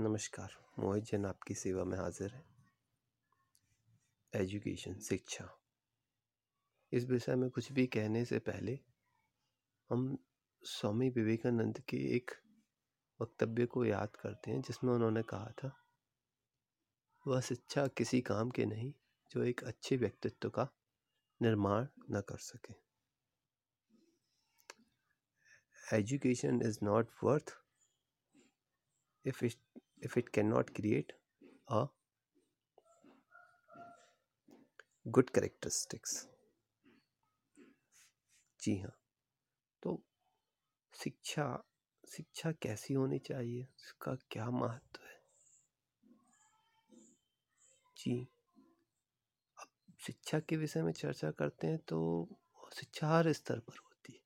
नमस्कार, मोहित जैन आपकी सेवा में हाजिर है। एजुकेशन, शिक्षा। इस विषय में कुछ भी कहने से पहले, हम स्वामी विवेकानंद के एक वक्तव्य को याद करते हैं, जिसमें उन्होंने कहा था, वह शिक्षा किसी काम के नहीं, जो एक अच्छे व्यक्तित्व का निर्माण न कर सके। Education is not worth it if it cannot create a good characteristics. जी हाँ। तो शिक्षा शिक्षा कैसी होनी चाहिए? इसका क्या महत्व है? जी। अब शिक्षा के विषय में चर्चा करते हैं तो शिक्षा हर स्तर पर होती है।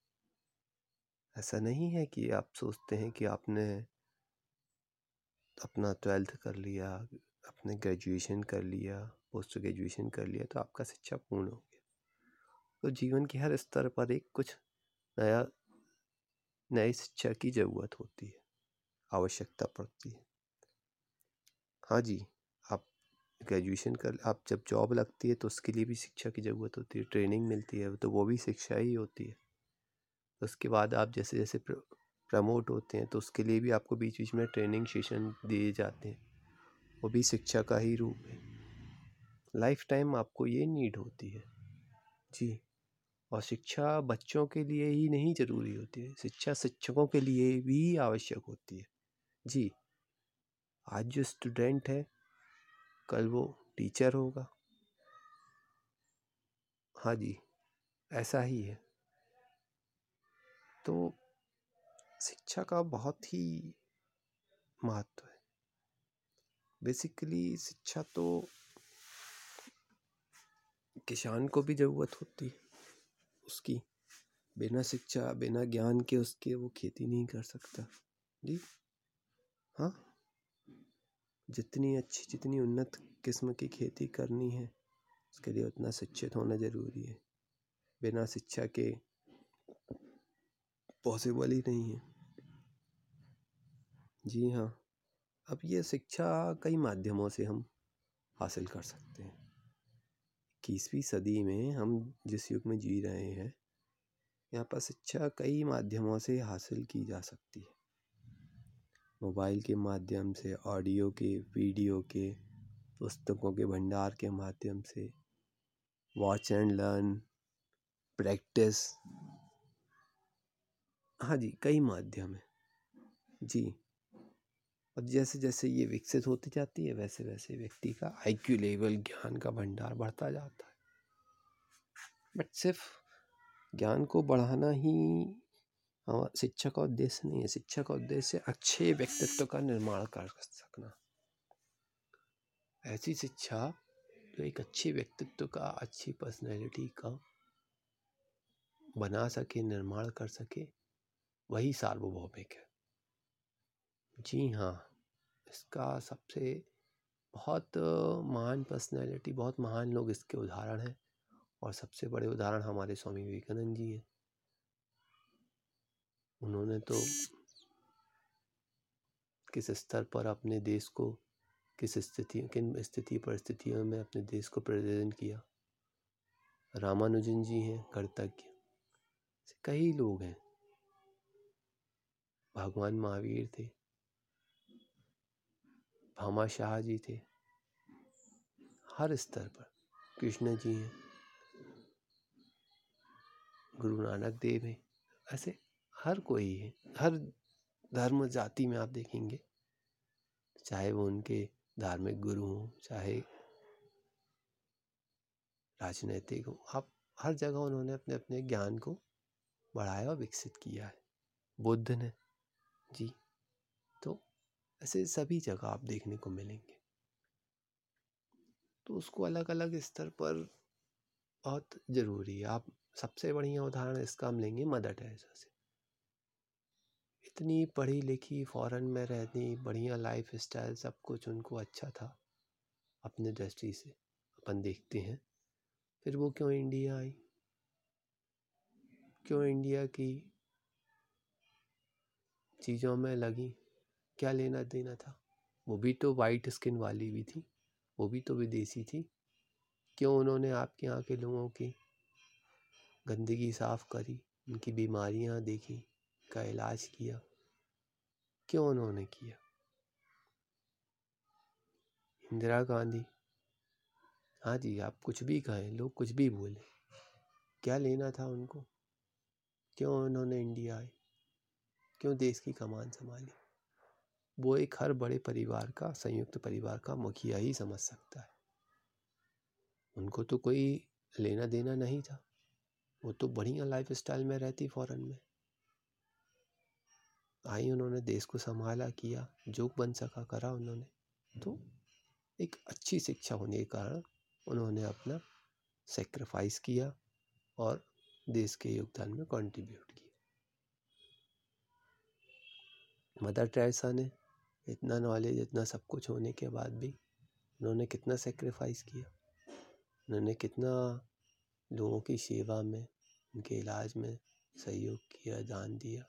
ऐसा नहीं है कि आप सोचते हैं कि आपने अपना ट्वेल्थ कर लिया, अपने ग्रेजुएशन कर लिया, पोस्ट ग्रेजुएशन कर लिया तो आपका शिक्षा पूर्ण हो गया। तो जीवन के हर स्तर पर एक कुछ नया नई शिक्षा की ज़रूरत होती है, आवश्यकता पड़ती है। हाँ जी, आप ग्रेजुएशन कर, आप जब जॉब लगती है तो उसके लिए भी शिक्षा की ज़रूरत होती है, ट्रेनिंग मिलती है तो वो भी शिक्षा ही होती है। उसके बाद आप जैसे जैसे प्रमोट होते हैं तो उसके लिए भी आपको बीच बीच में ट्रेनिंग सेशन दिए जाते हैं। वो भी शिक्षा का ही रूप है। लाइफ टाइम आपको ये नीड होती है। जी। और शिक्षा बच्चों के लिए ही नहीं ज़रूरी होती है, शिक्षा शिक्षकों के लिए भी आवश्यक होती है। जी। आज जो स्टूडेंट है, कल वो टीचर होगा। हाँ जी, ऐसा ही है। तो शिक्षा का बहुत ही महत्व है। बेसिकली शिक्षा तो किसान को भी ज़रूरत होती है। उसकी, बिना शिक्षा, बिना ज्ञान के उसके वो खेती नहीं कर सकता। जी? हाँ? जितनी अच्छी, जितनी उन्नत किस्म की खेती करनी है, उसके लिए उतना शिक्षित होना ज़रूरी है। बिना शिक्षा के पॉसिबल ही नहीं है। जी हाँ अब ये शिक्षा कई माध्यमों से हम हासिल कर सकते हैं। इक्कीसवीं सदी में हम जिस युग में जी रहे हैं, यहाँ पर शिक्षा कई माध्यमों से हासिल की जा सकती है। मोबाइल के माध्यम से, ऑडियो के, वीडियो के, पुस्तकों के भंडार के माध्यम से, वॉच एंड लर्न, प्रैक्टिस। हाँ जी, कई माध्यम है। जी। और जैसे जैसे ये विकसित होती जाती है, वैसे वैसे व्यक्ति का आईक्यू लेवल, ज्ञान का भंडार बढ़ता जाता है। बट सिर्फ़ ज्ञान को बढ़ाना ही शिक्षा का उद्देश्य नहीं है। शिक्षा का उद्देश्य अच्छे व्यक्तित्व का निर्माण कर सकना। ऐसी शिक्षा जो एक अच्छे व्यक्तित्व का, अच्छी पर्सनैलिटी का बना सके, निर्माण कर सके, वही सार्वभौमिक है। जी हाँ इसका सबसे बहुत महान पर्सनैलिटी बहुत महान लोग इसके उदाहरण हैं और सबसे बड़े उदाहरण हमारे स्वामी विवेकानंद जी हैं। उन्होंने तो किस स्तर पर अपने देश को, किस स्थिति, किन स्थिति परिस्थितियों में अपने देश को प्रेजेंट किया। रामानुजन जी हैं कर्तज्ञ कई लोग हैं। भगवान महावीर थे। भामा शाह जी थे। हर स्तर पर कृष्ण जी हैं। गुरु नानक देव हैं। ऐसे हर कोई है। हर धर्म जाति में आप देखेंगे, चाहे वो उनके धार्मिक गुरु हों, चाहे राजनैतिक हो, आप हर जगह उन्होंने अपने अपने ज्ञान को बढ़ाया और विकसित किया है। बुद्ध ने, जी ऐसे सभी जगह आप देखने को मिलेंगे। तो उसको अलग अलग स्तर पर बहुत ज़रूरी है। आप सबसे बढ़िया उदाहरण इसका हम लेंगे मदर टेरेसा से। इतनी पढ़ी लिखी फॉरेन में रहती, बढ़िया लाइफ स्टाइल सब कुछ उनको अच्छा था, अपने दृष्टि से। अपन देखते हैं। फिर वो क्यों इंडिया आई? क्यों इंडिया की चीज़ों में लगी? क्या लेना देना था? वो भी तो वाइट स्किन वाली भी थी, वो भी तो विदेशी थी। क्यों उन्होंने आपके यहाँ के लोगों की गंदगी साफ़ करी, उनकी बीमारियाँ देखी का इलाज किया? क्यों उन्होंने किया? इंदिरा गांधी। हाँ जी, आप कुछ भी कहें, लोग कुछ भी बोले। क्या लेना था उनको? क्यों उन्होंने इंडिया आए? क्यों देश की कमान संभाली? वो एक हर बड़े परिवार का, संयुक्त परिवार का मुखिया ही समझ सकता है। उनको तो कोई लेना देना नहीं था। वो तो बढ़िया लाइफ स्टाइल में रहती फॉरेन में। आई उन्होंने देश को संभाला, किया जो बन सका, करा उन्होंने। तो एक अच्छी शिक्षा होने के कारण उन्होंने अपना सेक्रीफाइस किया और देश के योगदान में कंट्रीब्यूट किया। मदर टेरेसा ने इतना नॉलेज इतना सब कुछ होने के बाद भी उन्होंने कितना सेक्रीफाइस किया। उन्होंने कितना लोगों की सेवा में, उनके इलाज में सहयोग किया, दान दिया,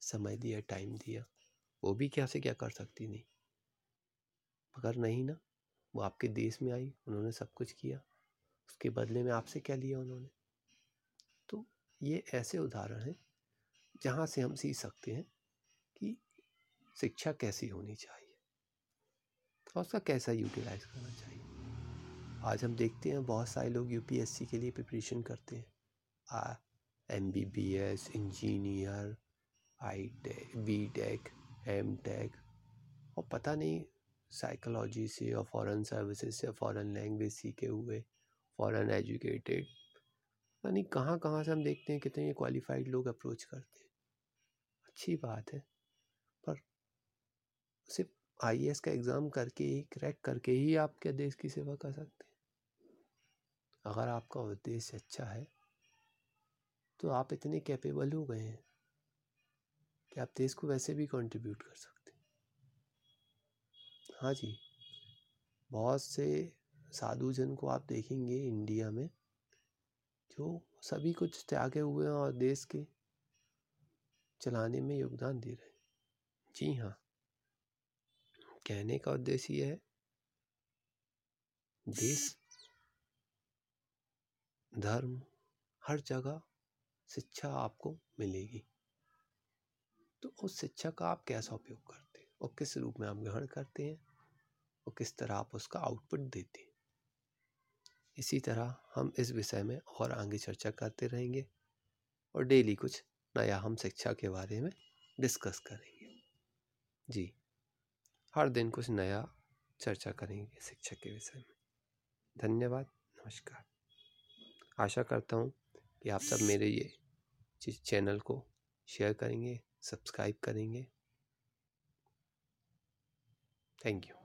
समय दिया टाइम दिया। वो भी क्या से क्या कर सकती नहीं मगर नहीं ना, वो आपके देश में आई, उन्होंने सब कुछ किया। उसके बदले में आपसे क्या लिया उन्होंने? तो ये ऐसे उदाहरण हैं, जहाँ से हम सीख सकते हैं शिक्षा कैसी होनी चाहिए? और उसका कैसा यूटिलाइज करना चाहिए? आज हम देखते हैं बहुत सारे लोग यूपीएससी के लिए प्रिपरेशन करते हैं। M B B S engineer I tech B tech M tech और पता नहीं साइकोलॉजी से और फॉरेन सर्विसेज़ से फॉरेन लैंग्वेज सीखे हुए फॉरेन एजुकेटेड यानी कहाँ कहाँ से हम देखते हैं कितने क्वालिफाइड लोग अप्रोच करते हैं। अच्छी बात है। आई का एग्ज़ाम करके ही, क्रैक करके ही आप क्या देश की सेवा कर सकते हैं? अगर आपका उद्देश्य अच्छा है तो आप इतने कैपेबल हो गए हैं कि आप देश को वैसे भी कंट्रीब्यूट कर सकते हैं। हाँ जी, बहुत से साधु जन को आप देखेंगे इंडिया में, जो सभी कुछ त्यागे हुए हैं और देश के चलाने में योगदान दे रहे हैं। जी हाँ। कहने का उद्देश्य यह है। देश, धर्म, हर जगह शिक्षा आपको मिलेगी। तो उस शिक्षा का आप कैसा उपयोग करते हैं? और किस रूप में आप ग्रहण करते हैं? और किस तरह आप उसका आउटपुट देते हैं? इसी तरह हम इस विषय में और आगे चर्चा करते रहेंगे और डेली कुछ नया हम शिक्षा के बारे में डिस्कस करेंगे। जी। हर दिन कुछ नया चर्चा करेंगे शिक्षा के विषय में। धन्यवाद, नमस्कार। आशा करता हूँ कि आप सब मेरे ये चैनल को शेयर करेंगे, सब्सक्राइब करेंगे। Thank you.